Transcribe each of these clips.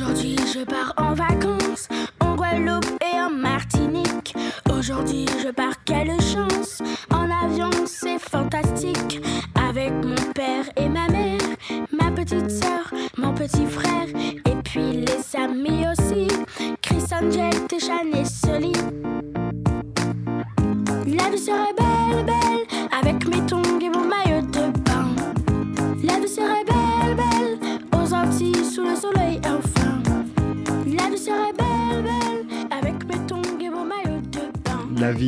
Aujourd'hui, je pars en vacances en Guadeloupe et en Martinique. Aujourd'hui, je pars,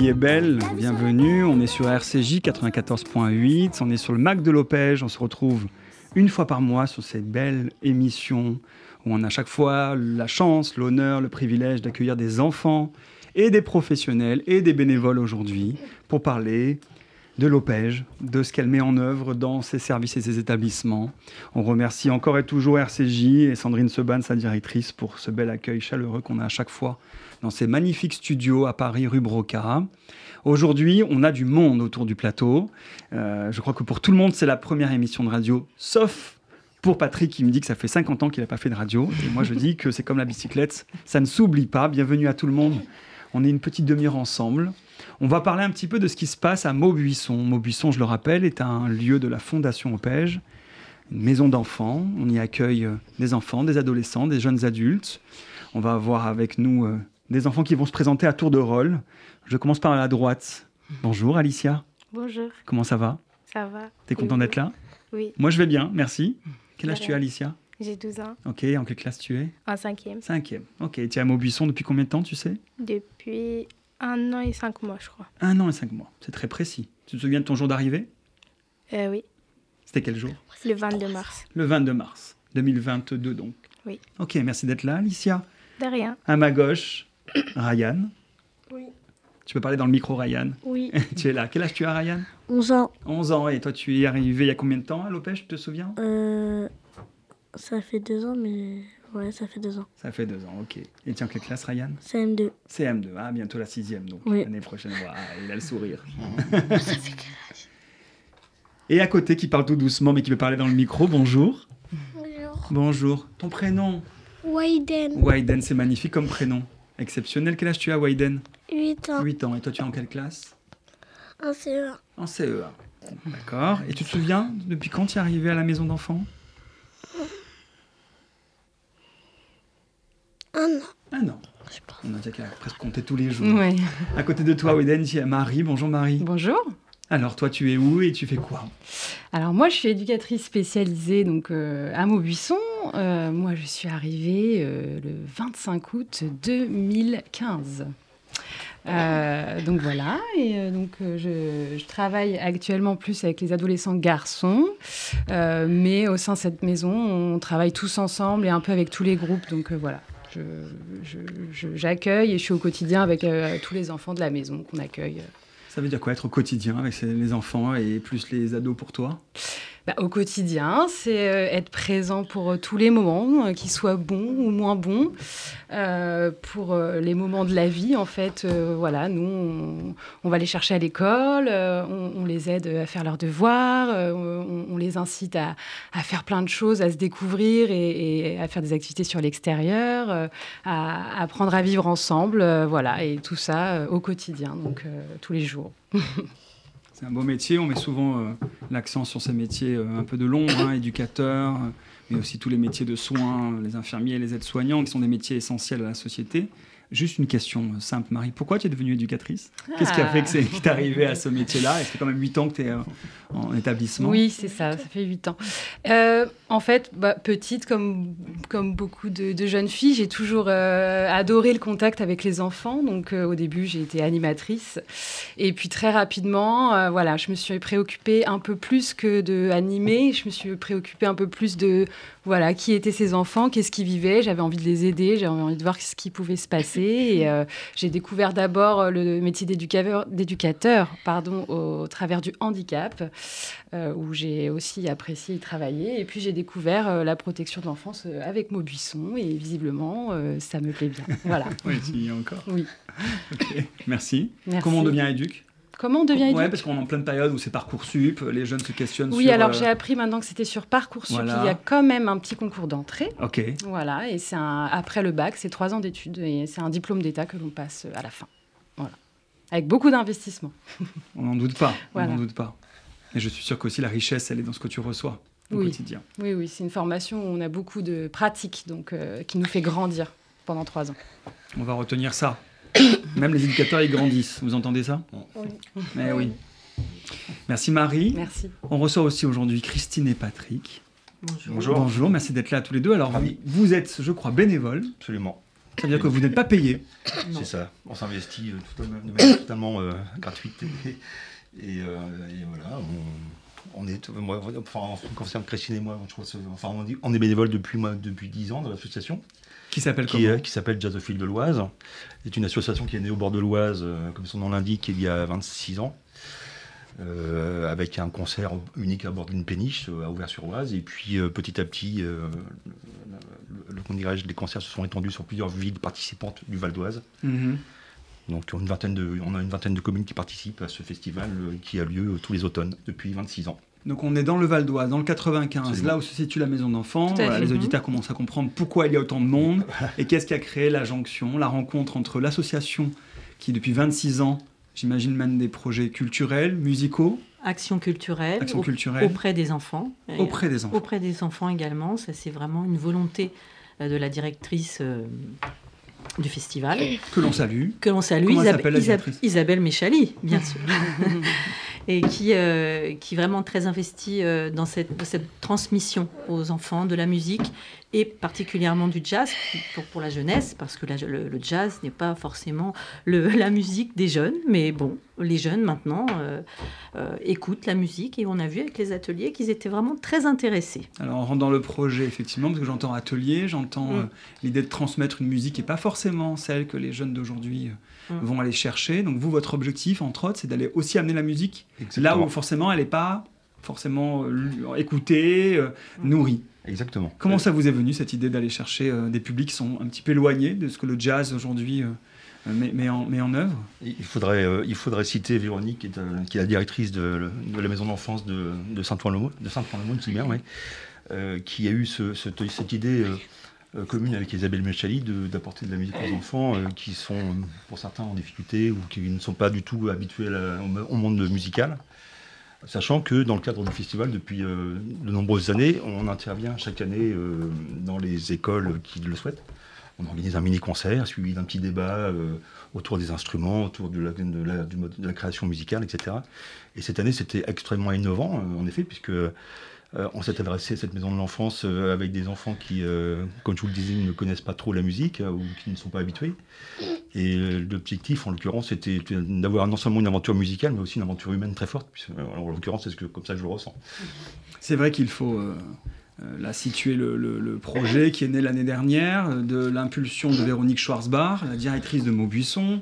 est belle, bienvenue. On est sur RCJ 94.8, on est sur le Mac de Lopège. On se retrouve une fois par mois sur cette belle émission où on a chaque fois la chance, l'honneur, le privilège d'accueillir des enfants et des professionnels et des bénévoles aujourd'hui pour parler de l'Opège, de ce qu'elle met en œuvre dans ses services et ses établissements. On remercie encore et toujours RCJ et Sandrine Seban, sa directrice, pour ce bel accueil chaleureux qu'on a à chaque fois dans ces magnifiques studios à Paris, rue Broca. Aujourd'hui, on a du monde autour du plateau. Euh, je crois que pour tout le monde, c'est la première émission de radio, sauf pour Patrick qui me dit que ça fait 50 ans qu'il n'a pas fait de radio. Et moi, je dis que c'est comme la bicyclette, ça ne s'oublie pas. Bienvenue à tout le monde. On est une petite demi-heure ensemble. On va parler un petit peu de ce qui se passe à Maubuisson. Maubuisson, je le rappelle, est un lieu de la Fondation Opège, une maison d'enfants. On y accueille euh, des enfants, des adolescents, des jeunes adultes. On va avoir avec nous euh, des enfants qui vont se présenter à tour de rôle. Je commence par la droite. Bonjour Alicia, Bonjour, comment ça va? Ça va T'es content d'être là? Oui, Moi je vais bien, merci. Quel âge tu as. Alicia? J'ai 12 ans, Ok, en quelle classe tu es? En cinquième, Cinquième. Ok, tu es à Maubuisson depuis combien de temps, tu sais? Depuis un an et cinq mois, je crois. Un an et cinq mois. C'est très précis. Tu te souviens de ton jour d'arrivée? Euh, oui, C'était quel jour? Le 22 mars. Le 22 mars 2022 donc. Oui. Ok, merci d'être là, Alicia. De rien. À ma gauche, Ryan. Oui. Tu peux parler dans le micro, Ryan. Oui, tu es là. Quel âge tu as, Ryan? 11 ans. 11 ans. Et toi, tu es arrivé il y a combien de temps à Lopège, tu te souviens? Euh, ça fait deux ans, mais ouais, ça fait deux ans. Ça fait deux ans, ok. Et tiens, quelle classe, Ryan? CM2. CM2. Ah, bientôt la sixième, donc Oui. l'année prochaine. Voilà, il a le sourire. Et à côté, qui parle tout doucement, mais qui veut parler dans le micro, bonjour. Bonjour. Bonjour. Ton prénom? Wayden. Wayden, c'est magnifique comme prénom. Exceptionnel. Quel âge tu as, Wayden? 8 ans. 8 ans. Et toi, tu es en quelle classe? Un CE1. En CE1. D'accord. Et tu te souviens depuis quand tu es arrivé à la maison d'enfants? Un an. Ah non. Je pense. On a déjà qu'à presque compter tous les jours. Ouais. À côté de toi, Wayden, il y a Marie. Bonjour Marie. Bonjour. Alors, toi, tu es où et tu fais quoi? Alors moi, je suis éducatrice spécialisée donc euh, à Maubuisson. Euh, moi, je suis arrivée euh, le 25 août 2015. Euh, donc voilà, et euh, donc euh, je, je travaille actuellement plus avec les adolescents garçons, euh, mais au sein de cette maison, on travaille tous ensemble et un peu avec tous les groupes. Donc euh, voilà, j'accueille et je suis au quotidien avec euh, tous les enfants de la maison qu'on accueille. Ça veut dire quoi être au quotidien avec les enfants et plus les ados pour toi? Bah, au quotidien, c'est euh, être présent pour euh, tous les moments, euh, qu'ils soient bons ou moins bons, pour les moments de la vie. En fait, voilà, nous, on, va les chercher à l'école, on, les aide à faire leurs devoirs, on, les incite à, faire plein de choses, à se découvrir et, et à faire des activités sur l'extérieur, à apprendre à vivre ensemble, voilà, et tout ça au quotidien, donc tous les jours. C'est un beau métier, on met souvent euh, l'accent sur ces métiers euh, un peu de l'ombre, hein, éducateurs, euh, mais aussi tous les métiers de soins, les infirmiers, les aides-soignants, qui sont des métiers essentiels à la société. Juste une question euh, simple, Marie. Pourquoi tu es devenue éducatrice? Qu'est-ce qui a Ah. fait que que t'es arrivée à ce métier-là? Et ça fait quand même 8 ans que tu es en établissement. Oui, c'est ça, ça fait 8 ans. Euh, en fait, bah, petite, comme, comme beaucoup de, de jeunes filles, j'ai toujours euh, adoré le contact avec les enfants. Donc euh, au début, j'ai été animatrice. Et puis très rapidement, euh, voilà, je me suis préoccupée un peu plus que de animer. Je me suis préoccupée un peu plus de voilà, qui étaient ces enfants, qu'est-ce qu'ils vivaient. J'avais envie de les aider, j'avais envie de voir ce qui pouvait se passer. Euh, j'ai découvert d'abord euh, le métier d'éducateur, pardon, au, travers du handicap, euh, où j'ai aussi apprécié y travailler. Et puis j'ai découvert euh, la protection de l'enfance avec Maubuisson, et visiblement, ça me plaît bien. Voilà. Oui, y encore. Oui. Merci. Merci. Comment on devient éduc? Comment on devient éduc Ouais, parce qu'on est en pleine période où c'est Parcoursup, les jeunes se questionnent Oui, sur... alors euh, j'ai appris maintenant que c'était sur Parcoursup. Voilà. Il y a quand même un petit concours d'entrée. Ok. Voilà, et c'est un, après le bac, c'est trois ans d'études et c'est un diplôme d'État que l'on passe à la fin. Voilà. Avec beaucoup d'investissement. On n'en doute pas. On n'en doute pas. Et je suis sûr qu'aussi la richesse, elle est dans ce que tu reçois au Oui. quotidien. Oui, oui, c'est une formation où on a beaucoup de pratiques, donc euh, qui nous fait grandir pendant trois ans. On va retenir ça. Même les éducateurs, ils grandissent. Vous entendez ça Oui. Eh oui. Merci Marie. Merci. On reçoit aussi aujourd'hui Christine et Patrick. Bonjour. Bonjour, merci d'être là tous les deux. Alors, Ravi. vous êtes, je crois, bénévole. Absolument, Ça veut dire que vous n'êtes pas payé. c'est ça. On s'investit euh, tout de manière totalement euh, gratuite. Et, et, euh, et voilà, on, on est, moi, enfin, en ce qui concerne Christine et moi, je crois enfin, on, est bénévole depuis, moi, depuis 10 ans dans l'association, Qui s'appelle qui, comment qui s'appelle Jazzophile de l'Oise. C'est une association qui est née au bord de l'Oise, euh, comme son nom l'indique, il y a 26 ans. euh, avec un concert unique à bord d'une péniche euh, à Ouvert-sur-Oise. Et puis euh, petit à petit, le, le- les concerts se sont étendus sur plusieurs villes participantes du Val d'Oise. Mhm. Donc une vingtaine de, on a une vingtaine de communes qui participent à ce festival qui a lieu tous les automnes depuis 26 ans. Donc on est dans le Val d'Oise, dans le 95, Absolument. là où se situe la maison d'enfants. Voilà, les auditeurs commencent à comprendre pourquoi il y a autant de monde et qu'est-ce qui a créé la jonction, la rencontre entre l'association qui depuis 26 ans, j'imagine, mène des projets culturels, musicaux, Action culturelle, actions au- culturelles, auprès des enfants. Auprès des enfants. auprès des enfants également. Ça, c'est vraiment une volonté euh, de la directrice euh, du festival, Que l'on salue. que l'on salue, Comment elle Isab- s'appelle, la Isab- directrice? Isabelle Méchali, bien sûr. et qui, euh, qui est vraiment très investie euh, dans cette, cette transmission aux enfants de la musique et particulièrement du jazz pour, pour la jeunesse, parce que la- le, le jazz n'est pas forcément le- la musique des jeunes, mais bon, les jeunes maintenant euh, écoutent la musique et on a vu avec les ateliers qu'ils étaient vraiment très intéressés. Alors on rentre dans le projet effectivement, parce que j'entends atelier, j'entends Mm. l'idée de transmettre une musique qui n'est pas forcément celle que les jeunes d'aujourd'hui euh, Mm. vont aller chercher. Donc vous, votre objectif, entre autres, c'est d'aller aussi amener la musique là où forcément elle n'est pas forcément euh, écoutée, euh, Mm. nourrie. Exactement. Comment ça vous est venu cette idée d'aller chercher euh, des publics qui sont un petit peu éloignés de ce que le jazz aujourd'hui euh, euh, met, met en, met en œuvre? Il faudrait, euh, il faudrait citer Véronique, qui est, euh, qui est la directrice de, de la maison d'enfance de, de Saint-Ouen-le-Mont, de Saint-Ouen-le-Mont, c'est bien, oui, euh, qui a eu ce- cette, cette idée euh, euh, commune avec Isabelle Mechali de- d'apporter de la musique aux enfants euh, qui sont, euh, pour certains, en difficulté ou qui ne sont pas du tout habitués au, monde musical. Sachant que dans le cadre du festival, depuis euh, de nombreuses années, on intervient chaque année euh, dans les écoles qui le souhaitent. On organise un mini-concert suivi d'un petit débat euh, autour des instruments, autour de la, création musicale, etc. Et cette année, c'était extrêmement innovant, euh, en effet, puisque euh, on s'est adressé à cette maison de l'enfance euh, avec des enfants qui, euh, comme je vous le disais, ne connaissent pas trop la musique euh, ou qui ne sont pas habitués. Et l'objectif, en l'occurrence, c'était d'avoir non seulement une aventure musicale, mais aussi une aventure humaine très forte. en l'occurrence, c'est ce que, comme ça que je le ressens. C'est vrai qu'il faut situer le, projet qui est né l'année dernière, de l'impulsion de Véronique Schwarzbach, la directrice de Maubuisson,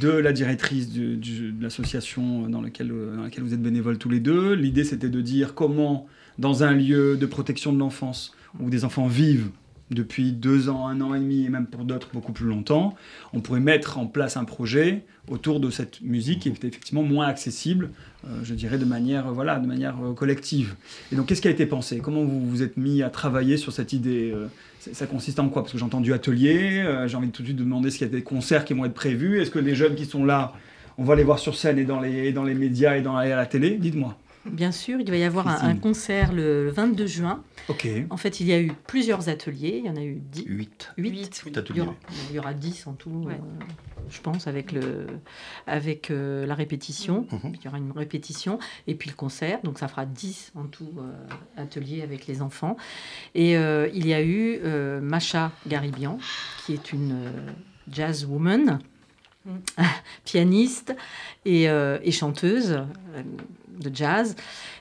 de la directrice de l'association dans dans laquelle vous êtes bénévoles tous les deux. L'idée, c'était de dire comment, dans un lieu de protection de l'enfance, où des enfants vivent depuis deux ans, un an et demi, et même pour d'autres beaucoup plus longtemps, on pourrait mettre en place un projet autour de cette musique qui est effectivement moins accessible, euh, je dirais de manière, euh, voilà, de manière euh, collective. Et donc, qu'est-ce qui a été pensé? Comment vous vous êtes mis à travailler sur cette idée Ça consiste en quoi? Parce que j'ai entendu atelier, j'ai envie tout de suite de demander s'il y a des concerts qui vont être prévus. Est-ce que les jeunes qui sont là, on va les voir sur scène et dans les, dans les médias et, dans et à la télé? Dites-moi. Bien sûr, il va y avoir un, concert le 22 juin. Ok. En fait, il y a eu plusieurs ateliers, il y en a eu 10. 8. 8. Huit, oui. Huit Il y, aura, ateliers. il y aura 10 en tout, Ouais. euh, je pense, avec, le, avec euh, la répétition. Mhm. Il y aura une répétition et puis le concert. Donc ça fera 10 en tout euh, ateliers avec les enfants. Et euh, il y a eu euh, Macha Garibian, qui est une euh, jazz woman. pianiste et, euh, chanteuse euh, de jazz,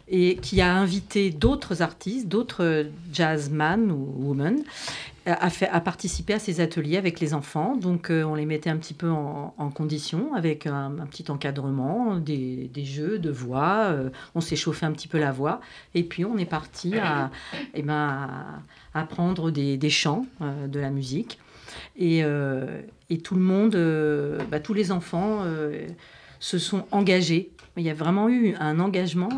et qui a invité d'autres artistes, d'autres jazzman ou women, à, fait- à participer à ces ateliers avec les enfants. Donc, euh, on les mettait un petit peu en, condition avec un, petit encadrement, des, jeux de voix. euh, on s'est chauffé un petit peu la voix. Et puis, on est parti à, eh ben, apprendre des, chants, euh, de la musique. Et, euh, et tout le monde, euh, bah, tous les enfants. euh, se sont engagés. Il y a vraiment eu un engagement.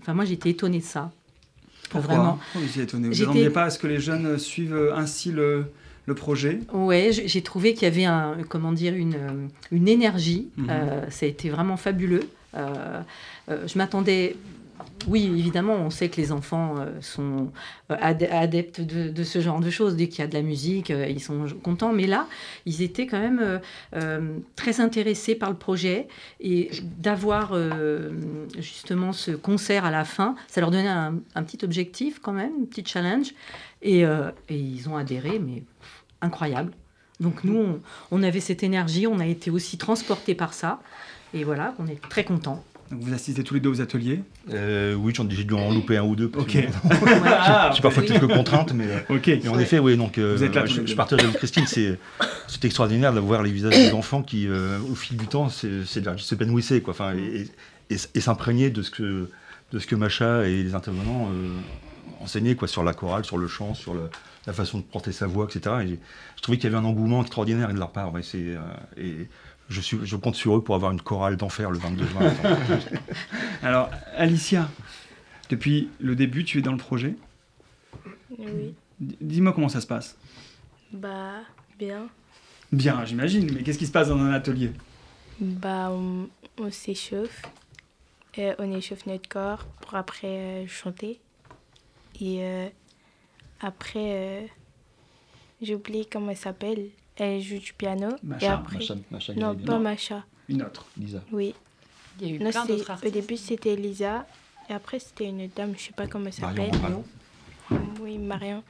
Enfin, moi, j'étais étonnée de ça. Pourquoi Vraiment. Vous y êtes étonné Vous n'attendiez pas à ce que les jeunes suivent ainsi le, le projet Ouais, j'ai trouvé qu'il y avait un, comment dire, une, une énergie. Mhm. Euh, ça a été vraiment fabuleux. Euh, euh, je m'attendais. Oui, évidemment, on sait que les enfants euh, sont euh, ad- adeptes de, ce genre de choses. Dès qu'il y a de la musique, euh, ils sont contents. Mais là, ils étaient quand même très intéressés par le projet. Et d'avoir justement ce concert à la fin, ça leur donnait un, petit objectif quand même, un petit challenge. Et, et ils ont adhéré, mais incroyable. Donc nous, on, on avait cette énergie, on a été aussi transportés par ça. Et voilà, on est très contents. Donc vous assistez tous les deux aux ateliers Euh, oui, j'en- j'ai dû en louper un ou deux. Ok. que- Ah, J'ai parfois Oui. quelques contraintes, mais, Ok. mais en effet, oui. Donc, euh, Vous êtes là tous je, partage avec Christine. C'est c'est extraordinaire de voir les visages des enfants qui, euh, au fil du temps, s'épanouissaient, quoi. Enfin, et, et, et s'imprégnaient de ce que de ce que Macha et les intervenants euh, enseignaient, quoi, sur la chorale, sur le chant, sur le- la façon de porter sa voix, etc. Et j'ai- je trouvais qu'il y avait un engouement extraordinaire de leur part. ouais, c'est, euh, et je, suis, je compte sur eux pour avoir une chorale d'enfer le 22 juin. Alors, Alicia, depuis le début, tu es dans le projet. Oui. Dis-moi comment ça se passe. Bah, bien. Bien, j'imagine, mais qu'est-ce qui se passe dans un atelier? Bah, on, on s'échauffe. Euh, on échauffe notre corps pour après euh, chanter. Et euh, après, euh, j'ai oublié comment elle s'appelle. Elle joue du piano. et Macha, après, Macha- Macha non, pas Macha. Une autre. Lisa. Oui. Il y a eu Non, plein c'est- d'autres au début, c'était Lisa. Et après, c'était une dame, je sais pas comment elle Marion s'appelle. Rano. Oui, Marion.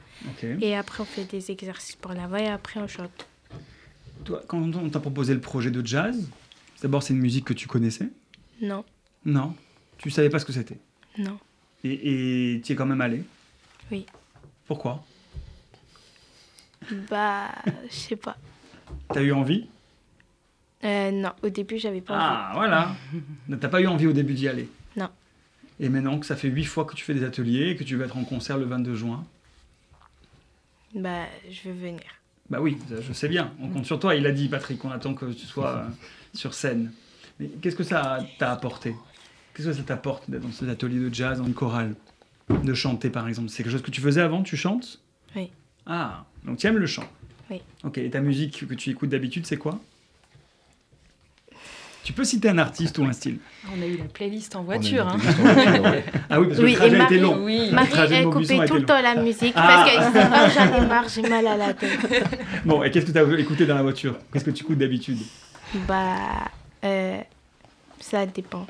Et après, on fait des exercices pour la voix et après, on chante. Toi, quand on t'a proposé le projet de jazz, d'abord, c'est une musique que tu connaissais? Non, Non. Tu savais pas ce que c'était? Non. Et tu y es quand même allé? Oui. Pourquoi? Bah, je sais pas. T'as eu envie? Euh, non, au début, j'avais pas envie. Ah, voilà. T'as pas eu envie au début d'y aller? Non. Et maintenant que ça fait huit fois que tu fais des ateliers et que tu vas être en concert le 22 juin, Bah, je veux venir. bah oui, je sais bien. On compte sur toi. Il a dit, Patrick, on attend que tu sois euh, sur scène. Mais qu'est-ce que ça t'a apporté? Qu'est-ce que ça t'apporte d'être dans ces ateliers de jazz, en chorale? De chanter, par exemple C'est quelque chose que tu faisais avant? Tu chantes? Oui. Ah, donc tu aimes le chant Oui. Ok, et ta musique que tu écoutes d'habitude, c'est quoi? Tu peux citer un artiste ou un style? On a eu la playlist en voiture. une hein. playlist en voiture, ouais. Ah oui, parce que Oui, le trajet et a été Marie- long. Oui. Marie, elle coupait tout le temps la musique Ah. parce qu'elle disait Ah, j'en ai marre, j'ai mal à la tête. Bon, et qu'est-ce que tu as écouté dans la voiture? Qu'est-ce que tu écoutes d'habitude? Bah, euh, ça dépend.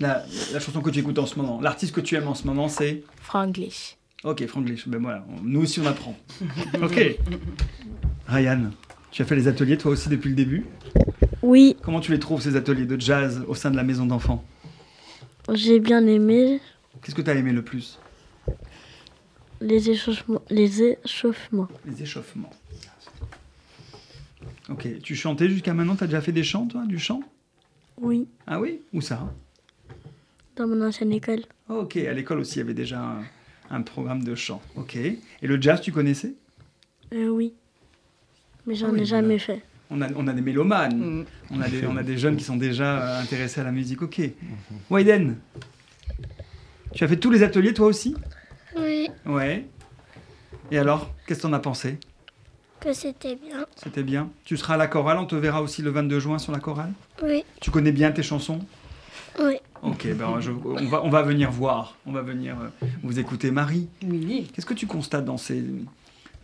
la, la chanson que tu écoutes en ce moment, l'artiste que tu aimes en ce moment, c'est? Franglish. Ok, Franglish. Ben voilà, on- nous aussi on apprend. ok. Ryan, tu as fait les ateliers toi aussi depuis le début? Oui, Comment tu les trouves ces ateliers de jazz au sein de la maison d'enfants? J'ai bien aimé Qu'est-ce que tu as aimé le plus? Les échauffements. Les échauffements. Les échauffements. Ok, tu chantais jusqu'à maintenant Tu as déjà fait des chants toi Du chant? Oui, Ah oui? Où ça? Dans mon ancienne école. Oh, Ok, à l'école aussi il y avait déjà un, programme de chant. Ok. Et le jazz tu connaissais? Euh, oui. Mais j'en Ah oui, ai jamais voilà. fait. on a, on a des mélomanes. Mm. On a, des, on a des jeunes qui sont déjà euh, intéressés à la musique. Ok. Wayden, tu as fait tous les ateliers toi aussi? Oui, Ouais. Et alors, qu'est-ce que t'en as pensé? Que c'était bien. C'était bien. Tu seras à la chorale, on te verra aussi le 22 juin sur la chorale? Oui, Tu connais bien tes chansons? Oui. Ok, ben je- on, va, on va venir voir. On va venir euh, vous écouter. Marie, Oui. qu'est-ce que tu constates dans ces,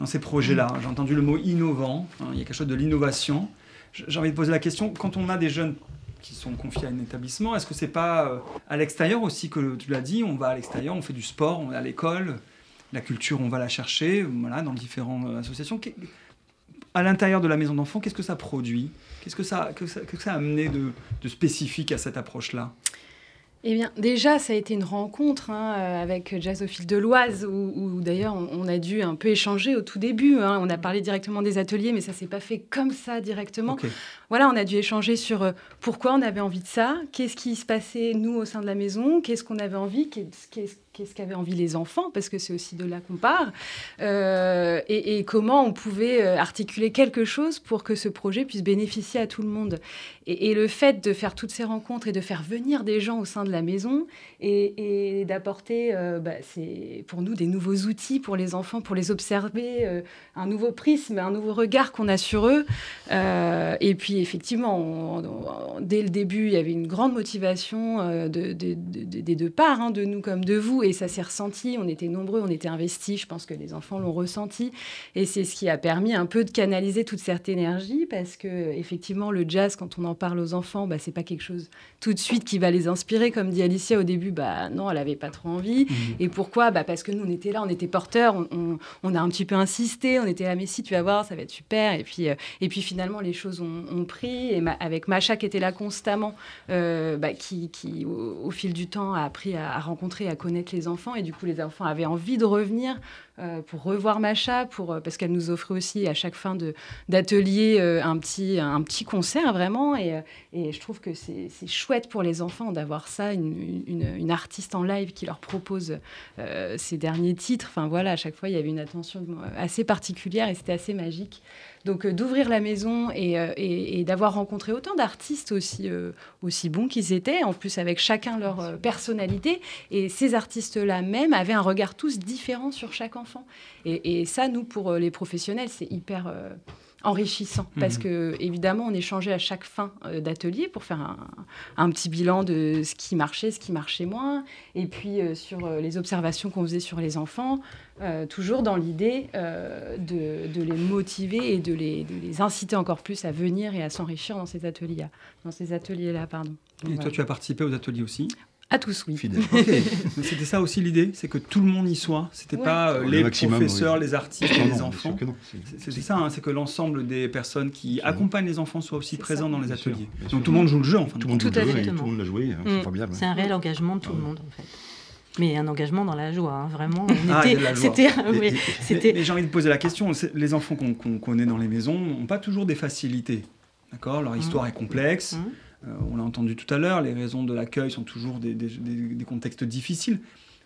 dans ces projets-là? J'ai entendu le mot innovant. hein, il y a quelque chose de l'innovation. J'ai envie de poser la question, quand on a des jeunes qui sont confiés à un établissement, est-ce que c'est pas euh, à l'extérieur aussi que tu l'as dit On va à l'extérieur, on fait du sport, on est à l'école, la culture, on va la chercher, voilà, dans différentes euh, associations? À l'intérieur de la maison d'enfants, qu'est-ce que ça produit? Qu'est-ce que ça, que ça, que ça a amené de, de spécifique à cette approche-là? Eh bien, déjà, ça a été une rencontre hein, euh, avec Jazz au fil de l'Oise, où, où d'ailleurs on, on a dû un peu échanger au tout début. hein. On a parlé directement des ateliers, mais ça s'est pas fait comme ça directement. Voilà, on a dû échanger sur euh, pourquoi on avait envie de ça, qu'est-ce qui se passait nous au sein de la maison, qu'est-ce qu'on avait envie, qu'est-ce, qu'est-ce- qu'est-ce qu'avaient envie les enfants, parce que c'est aussi de là qu'on part, euh, et, comment on pouvait euh, articuler quelque chose pour que ce projet puisse bénéficier à tout le monde. Et, le fait de faire toutes ces rencontres et de faire venir des gens au sein de la maison et, d'apporter, euh, bah, c'est pour nous des nouveaux outils pour les enfants, pour les observer, un nouveau prisme, un nouveau regard qu'on a sur eux. et puis effectivement, dès le début, il y avait une grande motivation de, des deux parts, hein, de nous comme de vous et ça s'est ressenti. On était nombreux, on était investis. Je pense que les enfants l'ont ressenti. Et c'est ce qui a permis un peu de canaliser toute cette énergie parce que, effectivement, le jazz, quand on en parle aux enfants, bah, c'est pas quelque chose tout de suite qui va les inspirer. Comme dit Alicia au début, bah, non, elle avait pas trop envie. Mmh. Et pourquoi? Bah, Parce que nous, on était là, on était porteurs, on, a un petit peu insisté, on était là, mais si, tu vas voir, ça va être super. Et puis, euh, et puis finalement, les choses ont, pris. Et avec Macha qui était là constamment, euh, bah, qui, qui au, fil du temps, a appris à, à rencontrer, à connaître les enfants. Et du coup, les enfants avaient envie de revenir euh, pour revoir Macha, pour, euh, parce qu'elle nous offrait aussi à chaque fin d'atelier euh, un, petit, un petit concert, vraiment. Et, et je trouve que c'est chouette pour les enfants d'avoir ça, une, une, artiste en live qui leur propose ses derniers titres. Enfin voilà, à chaque fois, il y avait une attention assez particulière et c'était assez magique. Donc d'ouvrir la maison et, et, d'avoir rencontré autant d'artistes aussi, aussi bons qu'ils étaient, en plus avec chacun leur personnalité. Et ces artistes-là même avaient un regard tous différent sur chaque enfant. Et, ça, nous, pour euh, les professionnels, c'est hyper euh, enrichissant parce mhm. que évidemment on échangeait à chaque fin euh, d'atelier pour faire un, petit bilan de ce qui marchait, ce qui marchait moins, et puis sur les observations qu'on faisait sur les enfants, toujours dans l'idée de, les motiver et de les, inciter encore plus à venir et à s'enrichir dans ces. Dans ces ateliers-là, pardon. et toi, tu as participé aux ateliers aussi? À tous, oui. C'était ça aussi l'idée, c'est que tout le monde y soit. C'était pas euh, les professeurs, les artistes, les enfants. C'était ça, hein, c'est que l'ensemble des personnes qui accompagnent les enfants soient aussi présents dans les ateliers. Donc tout le monde joue le jeu, enfin. Tout le monde joue le jeu, tout le monde l'a joué. Hein, c'est mm. formidable. C'est un réel engagement de tout le monde, en fait. Mais un engagement dans la joie, hein, vraiment. Ah, c'était, mais, j'ai envie de poser la question. Les enfants qu'on connaît dans les maisons n'ont pas toujours des facilités. D'accord? Leur histoire mm. est complexe. Mm. Euh, on l'a entendu tout à l'heure, les raisons de l'accueil sont toujours des, contextes difficiles.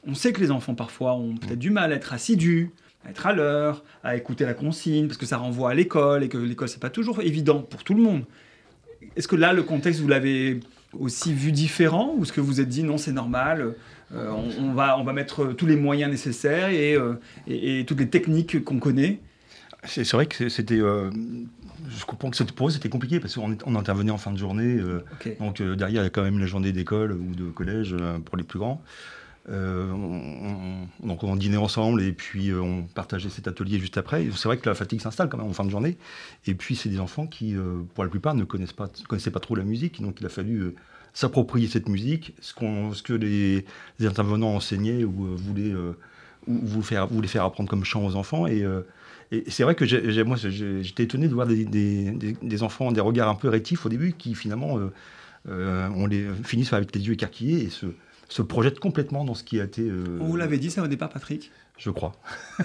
On sait que les enfants parfois ont peut-être du mal à être assidus, à être à l'heure, à écouter la consigne, parce que ça renvoie à l'école et que l'école c'est pas toujours évident pour tout le monde. Est-ce que là le contexte vous l'avez aussi vu différent ou est-ce que vous vous êtes dit non c'est normal, euh, on, va, on va mettre tous les moyens nécessaires et, euh, et toutes les techniques qu'on connaît c'est vrai que c'était je comprends que pour eux c'était compliqué parce qu'on on intervenait en fin de journée. Euh, donc euh, derrière il y a quand même la journée d'école ou de collège euh, pour les plus grands. donc on dînait ensemble et puis on partageait cet atelier juste après. C'est vrai que la fatigue s'installe quand même en fin de journée. Et puis c'est des enfants qui, pour la plupart, ne connaissent pas, connaissaient pas trop la musique. Donc il a fallu s'approprier cette musique, ce, ce que les, intervenants enseignaient ou voulaient, ou, vous faire, voulaient faire apprendre comme chant aux enfants. Et et c'est vrai que moi, j'étais étonné de voir des, enfants, des regards un peu rétifs au début, qui finalement euh, euh, on les, finissent avec les yeux écarquillés et se, se projettent complètement dans ce qui a été. Euh, on vous l'avait dit ça au départ, Patrick? Je crois.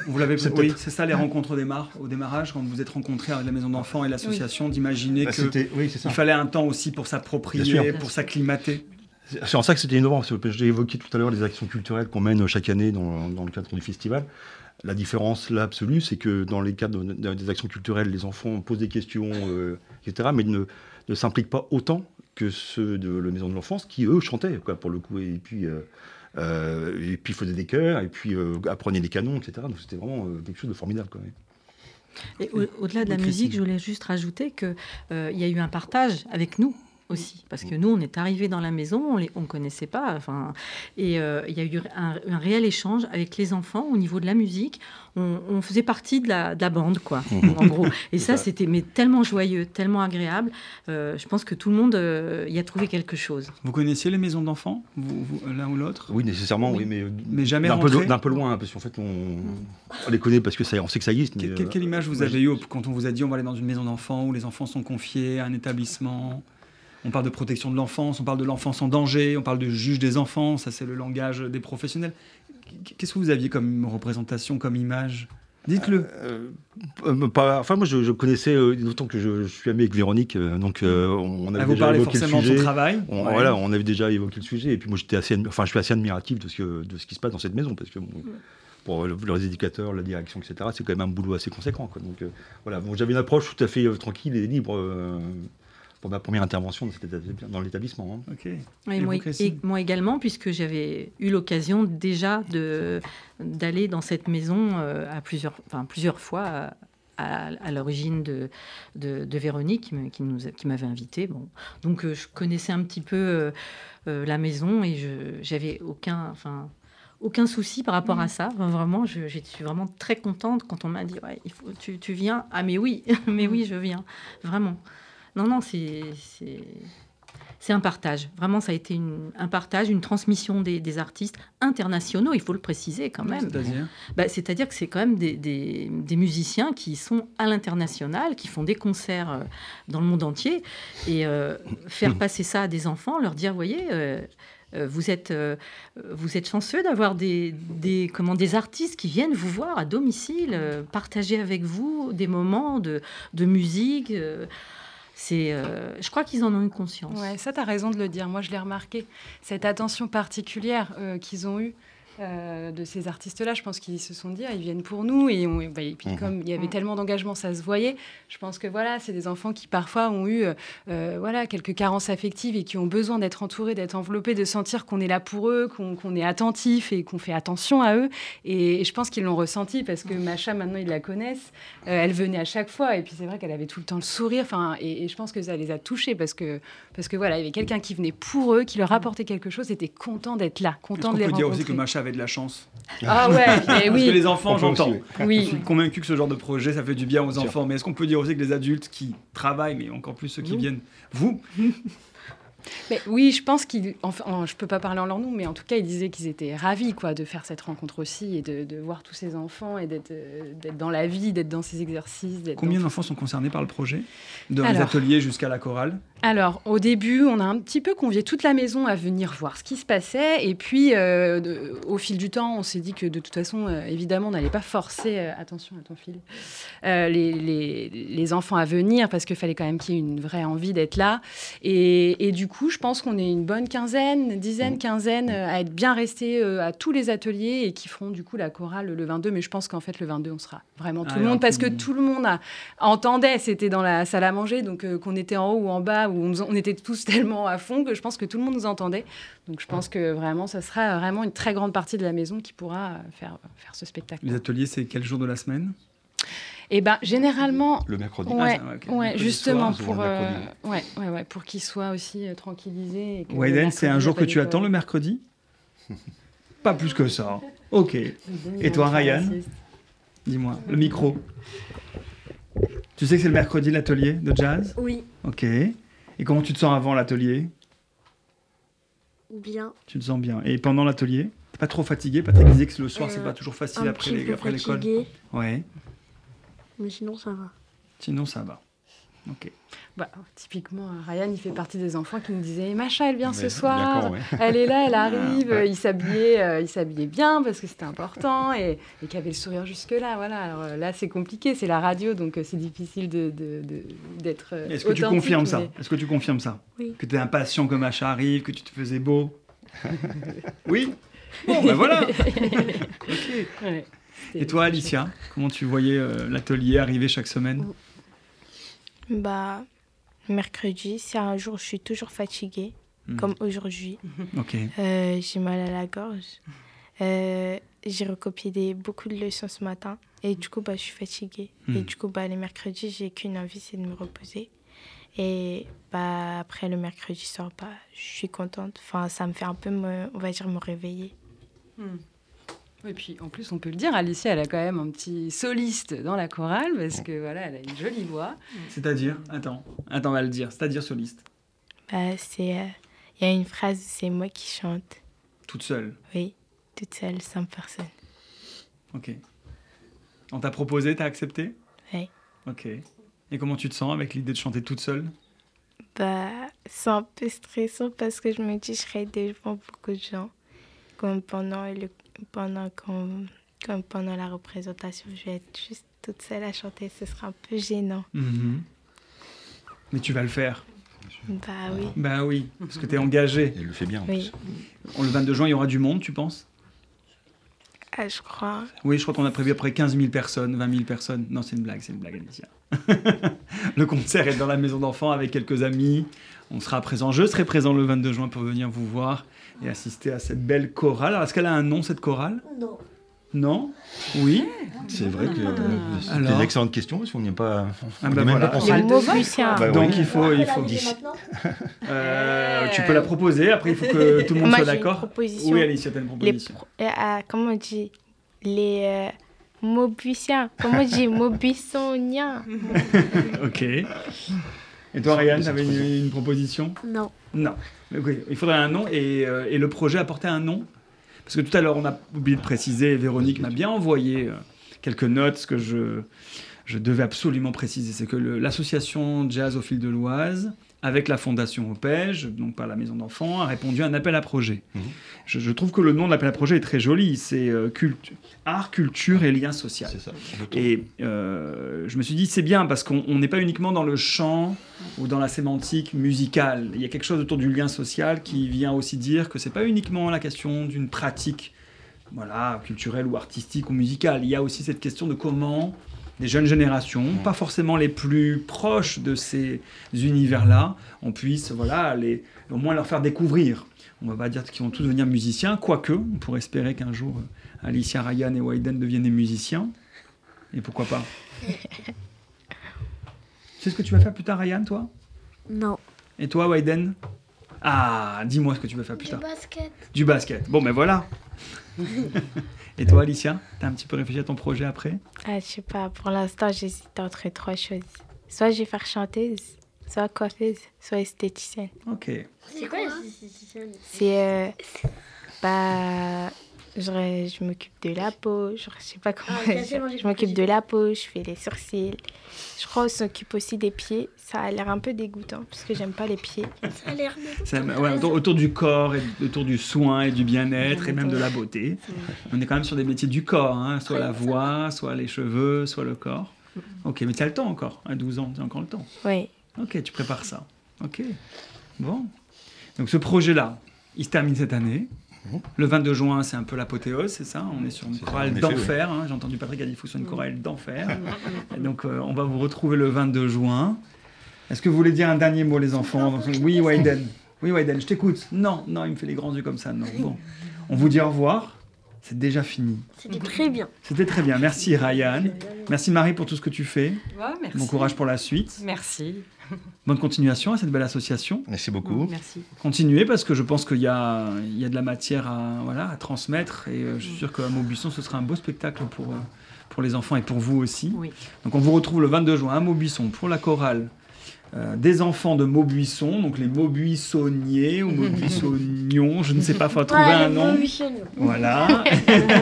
Vous l'avez oui, c'est ça les rencontres au, au démarrage, quand vous êtes rencontrés avec la maison d'enfants et l'association, d'imaginer bah, qu'il oui, fallait un temps aussi pour s'approprier, pour s'acclimater. C'est en ça que c'était innovant. J'ai évoqué tout à l'heure les actions culturelles qu'on mène chaque année dans, dans, le cadre du festival. La différence là absolue, c'est que dans les cadres des actions culturelles, les enfants posent des questions, euh, etc., mais ne, ne s'impliquent pas autant que ceux de la maison de l'enfance qui, eux, chantaient, quoi, pour le coup, et puis, euh, euh, et puis faisaient des chœurs, et puis apprenaient des canons, etc. Donc c'était vraiment quelque chose de formidable, quand même. Et au-delà de la musique, je voulais juste rajouter qu'il y a eu un partage avec nous aussi, parce que nous, on est arrivés dans la maison, on ne connaissait pas, enfin, et euh, il y a eu un, réel échange avec les enfants au niveau de la musique. On, faisait partie de la, bande, quoi, en gros. Et ça, c'était mais tellement joyeux, tellement agréable. Euh, je pense que tout le monde euh, y a trouvé quelque chose. Vous connaissiez les maisons d'enfants, l'un ou l'autre? Oui, nécessairement, oui, mais, mais jamais d'un peu, peu, loin, parce qu'en fait, on, les connaît parce que ça, on sait que ça existe. quelle, image vous avez eue quand on vous a dit on va aller dans une maison d'enfants où les enfants sont confiés à un établissement? On parle de protection de l'enfance, on parle de l'enfance en danger, on parle de juge des enfants, ça c'est le langage des professionnels. Qu'est-ce que vous aviez comme représentation, comme image? Dites-le. Euh, euh, pas- enfin, moi, je, je connaissais, euh, d'autant que je, je suis ami avec Véronique, euh, donc euh, on avait vous déjà évoqué le forcément de son sujet. travail. On, Ouais. Voilà, on avait déjà évoqué le sujet, et puis moi, j'étais assez, enfin, je suis assez admiratif de ce, que, de ce qui se passe dans cette maison, parce que bon, pour le- les éducateurs, la direction, etc., c'est quand même un boulot assez conséquent. Quoi. Donc euh, voilà, bon, j'avais une approche tout à fait euh, tranquille et libre euh, pour ma première intervention dans, l'établissement. hein. Ok. Oui, Et moi, et également, puisque j'avais eu l'occasion déjà de d'aller dans cette maison euh, à plusieurs, enfin, plusieurs fois à, à- à l'origine de, de, de Véronique qui me- qui nous a- qui m'avait invité. Bon, donc euh, je connaissais un petit peu euh, euh, la maison et je j'avais aucun, enfin. Aucun souci par rapport à ça. Enfin, vraiment, je, je suis vraiment très contente quand on m'a dit ouais, il faut, tu, tu viens. Ah, mais oui, mais oui, je viens. Vraiment. Non, non, c'est. c'est- un partage. Vraiment, ça a été une- un partage, une transmission des, des artistes internationaux, il faut le préciser quand même. C'est-à-dire Bah, C'est-à-dire que c'est quand même des, des- des musiciens qui sont à l'international, qui font des concerts euh, dans le monde entier. Et euh, faire passer ça à des enfants, leur dire, voyez, euh, vous, êtes, euh, vous êtes chanceux d'avoir des, des, comment, des artistes qui viennent vous voir à domicile, partager avec vous des moments de, de musique. C'est, euh, je crois qu'ils en ont une conscience. Ouais, ça, tu as raison de le dire. Moi, je l'ai remarqué. Cette attention particulière euh, qu'ils ont eue euh, de ces artistes-là, je pense qu'ils se sont dit, ah, ils viennent pour nous. Et, on- bah, et puis, Mhm. comme il y avait Mhm. tellement d'engagement, ça se voyait. Je pense que voilà, c'est des enfants qui parfois ont eu euh, voilà, quelques carences affectives et qui ont besoin d'être entourés, d'être enveloppés, de sentir qu'on est là pour eux, qu'on est attentif et qu'on fait attention à eux. Et, et je pense qu'ils l'ont ressenti parce que Macha, maintenant, ils la connaissent. Euh, elle venait à chaque fois. Et puis, c'est vrai qu'elle avait tout le temps le sourire. Enfin, et, et je pense que ça les a touchés parce que, parce que voilà, il y avait quelqu'un qui venait pour eux, qui leur apportait quelque chose, était content d'être là, content de les peut dire rencontrer. aussi que Macha avait de la chance Ah ouais, mais Parce que oui. les enfants, j'entends. oui. Je Oui. suis convaincu que ce genre de projet, ça fait du bien aux enfants. Mais est-ce qu'on peut dire aussi que les adultes qui travaillent, mais encore plus ceux qui Nous. viennent, vous, Mais oui, je pense qu'ils. Enfin, en- je peux pas parler en leur nom, mais en tout cas, ils disaient qu'ils étaient ravis quoi, de faire cette rencontre aussi et de, de voir tous ces enfants et d'être euh, d'être dans la vie, d'être dans ces exercices. combien dans- d'enfants sont concernés par le projet? De les Alors. ateliers jusqu'à la chorale? Alors, au début, on a un petit peu convié toute la maison à venir voir ce qui se passait. Et puis, euh, de- au fil du temps, on s'est dit que de toute façon, euh, évidemment, on n'allait pas forcer, euh, attention à ton fil, les, les- les enfants à venir parce qu'il fallait quand même qu'il y ait une vraie envie d'être là. Et, et du coup, je pense qu'on est une bonne quinzaine, Mmh. dizaine, quinzaine euh, à être bien restés euh, à tous les ateliers et qui feront du coup la chorale le 22. Mais je pense qu'en fait, le 22, on sera vraiment tout Ah, le monde parce que tout le monde a, entendait, c'était dans la salle à manger, donc euh, qu'on était en haut ou en bas, où on, était tous tellement à fond que je pense que tout le monde nous entendait. Donc je pense que vraiment, ça sera vraiment une très grande partie de la maison qui pourra euh, faire, faire ce spectacle. Les ateliers, c'est quel jour de la semaine? Et ben généralement, Le mercredi. ouais, Ah, ouais, Mercredi justement soir, pour, euh, ouais, ouais, ouais, pour qu'il soit aussi euh, tranquillisé. Wayden, c'est un jour que tu attends le mercredi? Pas plus que ça. Ok, Et toi, Ryan? dis-moi, le micro. Tu sais que c'est le mercredi l'atelier de jazz? Oui, Ok. Et comment tu te sens avant l'atelier? Bien. Tu te sens bien. Et pendant l'atelier? T'es pas trop fatigué Patrick disait que le soir, c'est Euh, pas toujours facile Un après petit les- peu après l'école. fatigué, Ouais. Mais sinon ça va. Sinon, ça va. Ok. Bah, typiquement, Ryan, il fait partie des enfants qui nous disaient Macha, elle vient ce soir. ouais. Elle est là, elle arrive. Ouais. Il s'habillait, euh, il s'habillait bien parce que c'était important et, et qu'il avait le sourire jusque là. Voilà. Alors, euh, là, c'est compliqué, c'est la radio, donc euh, c'est difficile de de- de- d'être. euh, Est-ce que tu confirmes ça Est-ce que tu confirmes ça Oui. Que tu es impatient que Macha arrive, que tu te faisais beau Oui Bon, ben voilà Ok. Ouais, Et toi, Alicia, comment tu voyais euh, l'atelier arriver chaque semaine? Bah, mercredi, c'est un jour où je suis toujours fatiguée, Hmm. comme aujourd'hui. Ok. Euh, j'ai mal à la gorge. Euh, j'ai recopié des, beaucoup de leçons ce matin. Et du coup, bah, je suis fatiguée. Et Hmm. du coup, bah, les mercredis, j'ai qu'une envie, c'est de me reposer. Et bah, après le mercredi soir, bah, je suis contente. Enfin, ça me fait un peu, me, on va dire, me réveiller. Hmm. Et puis, en plus, on peut le dire, Alicia, elle a quand même un petit soliste dans la chorale parce que voilà, elle a une jolie voix. C'est-à-dire Attends, attends, on va le dire. C'est-à-dire soliste. Bah, c'est, euh, il y a une phrase, c'est moi qui chante. Toute seule. Oui, toute seule, sans personne. Ok. On t'a proposé, t'as accepté? Oui. Ok. Et comment tu te sens avec l'idée de chanter toute seule? Bah, c'est un peu stressant parce que je me dis je serai devant beaucoup de gens. Comme pendant, le, pendant qu'on comme pendant la représentation, je vais être juste toute seule à chanter. Ce sera un peu gênant. Mhm. Mais tu vas le faire. Bah oui. Bah oui, parce que tu es engagé. Elle le fait bien. en Oui. Le 22 juin, il y aura du monde, tu penses? Ah, je crois. Oui, je crois qu'on a prévu après 15 000 personnes, 20 000 personnes. Non, c'est une blague, c'est une blague, Alicia. le concert est dans la maison d'enfants avec quelques amis. On sera présent, je serai présent le 22 juin pour venir vous voir et assister à cette belle chorale. Alors, est-ce qu'elle a un nom, cette chorale? Non. Non? Oui? C'est vrai que euh, c'est Alors une excellente question parce qu'on n'y a pas. Ah on bah n'y a même voilà. pas pensé. Les Ah. Bah Donc oui. il faut... Il faut... Euh, tu peux la proposer, après il faut que tout le monde Moi, soit d'accord. Oui, Alicia, t'as une Les proposition. pro- euh, ah, comment on dit? Les euh, mots bussiens. Comment on dit? Mots buissoniens. Ok. Et toi, Ryan, t'avais une, une proposition Non. Non. Mais oui, il faudrait un nom et, euh, et le projet apportait un nom. Parce que tout à l'heure, on a oublié de préciser, Véronique m'a bien envoyé euh, quelques notes que je, je devais absolument préciser. C'est que l'association Jazz au fil de l'Oise, avec la fondation Opège, donc par la maison d'enfants, a répondu à un appel à projet. Mhm. Je, je trouve que le nom de l'appel à projet est très joli. C'est euh, art, culture et lien social. Ça. Et euh, je me suis dit, c'est bien parce qu'on on n'est pas uniquement dans le chant ou dans la sémantique musicale. Il y a quelque chose autour du lien social qui vient aussi dire que c'est pas uniquement la question d'une pratique voilà, culturelle ou artistique ou musicale. Il y a aussi cette question de comment les jeunes générations, pas forcément les plus proches de ces univers-là, on puisse voilà, les, au moins leur faire découvrir. On va pas dire qu'ils vont tous devenir musiciens, quoique, on pourrait espérer qu'un jour euh, Alicia, Ryan et Wyden deviennent des musiciens. Et pourquoi pas Tu sais ce que tu vas faire plus tard, Ryan, toi? Non. Et toi, Wyden? Ah, dis-moi ce que tu vas faire plus Du tard. basket. Du basket. Bon, ben voilà. Et toi, Alicia T'as un petit peu réfléchi à ton projet après Ah, je sais pas. Pour l'instant, j'hésite entre trois choses. Soit je vais faire chanteuse, soit coiffeuse, soit esthéticienne. Ok. C'est quoi l'esthéticienne C'est. euh, bah. Je, je m'occupe de la peau, je, je sais pas comment. Ah, c'est bon, je je m'occupe de la peau, je fais les sourcils. Je crois qu'on s'occupe aussi des pieds. Ça a l'air un peu dégoûtant parce que j'aime pas les pieds. Ça a l'air ouais, autour, autour du corps, et autour du soin et du bien-être et même de la beauté. On est quand même sur des métiers du corps, hein, soit la voix, soit les cheveux, soit le corps. Ok, mais tu as le temps encore, à 12 ans, tu as encore le temps. Oui. Ok, tu prépares ça. Ok, bon. Donc ce projet-là, il se termine cette année. Le 22 juin, c'est un peu l'apothéose, c'est ça On est sur une chorale d'enfer. hein. J'ai entendu Patrick a dit qu'il faut sur une chorale d'enfer. Et donc euh, on va vous retrouver le 22 juin. Est-ce que vous voulez dire un dernier mot, les enfants Oui, Wyden. Oui, Wyden, je t'écoute. Non, non, il me fait les grands yeux comme ça. Non. Bon, on vous dit au revoir. C'est déjà fini. C'était très bien. C'était très bien. Merci Ryan. Merci Marie pour tout ce que tu fais. Ouais, merci. Bon courage pour la suite. Merci. Bonne continuation à cette belle association. Merci beaucoup. Merci. Continuez parce que je pense qu'il y a, il y a de la matière à, voilà, à transmettre et euh, je suis sûr qu'à Maubuisson ce sera un beau spectacle pour, euh, pour les enfants et pour vous aussi. Oui. Donc on vous retrouve le 22 juin à Maubuisson pour la chorale euh, des enfants de Maubuisson, donc les Maubuissonniers ou Maubuissonions, je ne sais pas, il faut trouver Ouais, un nom. Voilà.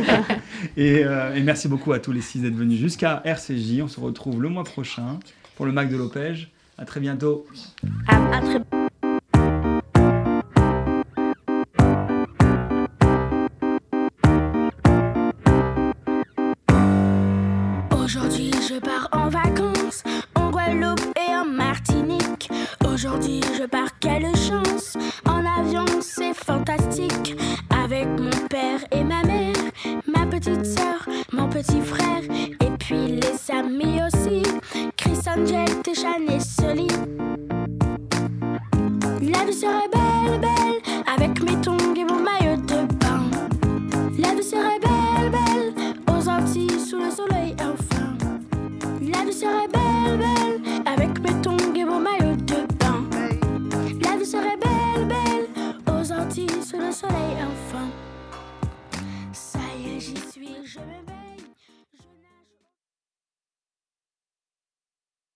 et, euh, et merci beaucoup à tous les six d'être venus jusqu'à RCJ. On se retrouve le mois prochain pour le Mac de Lopège. À très bientôt. À très Aujourd'hui je pars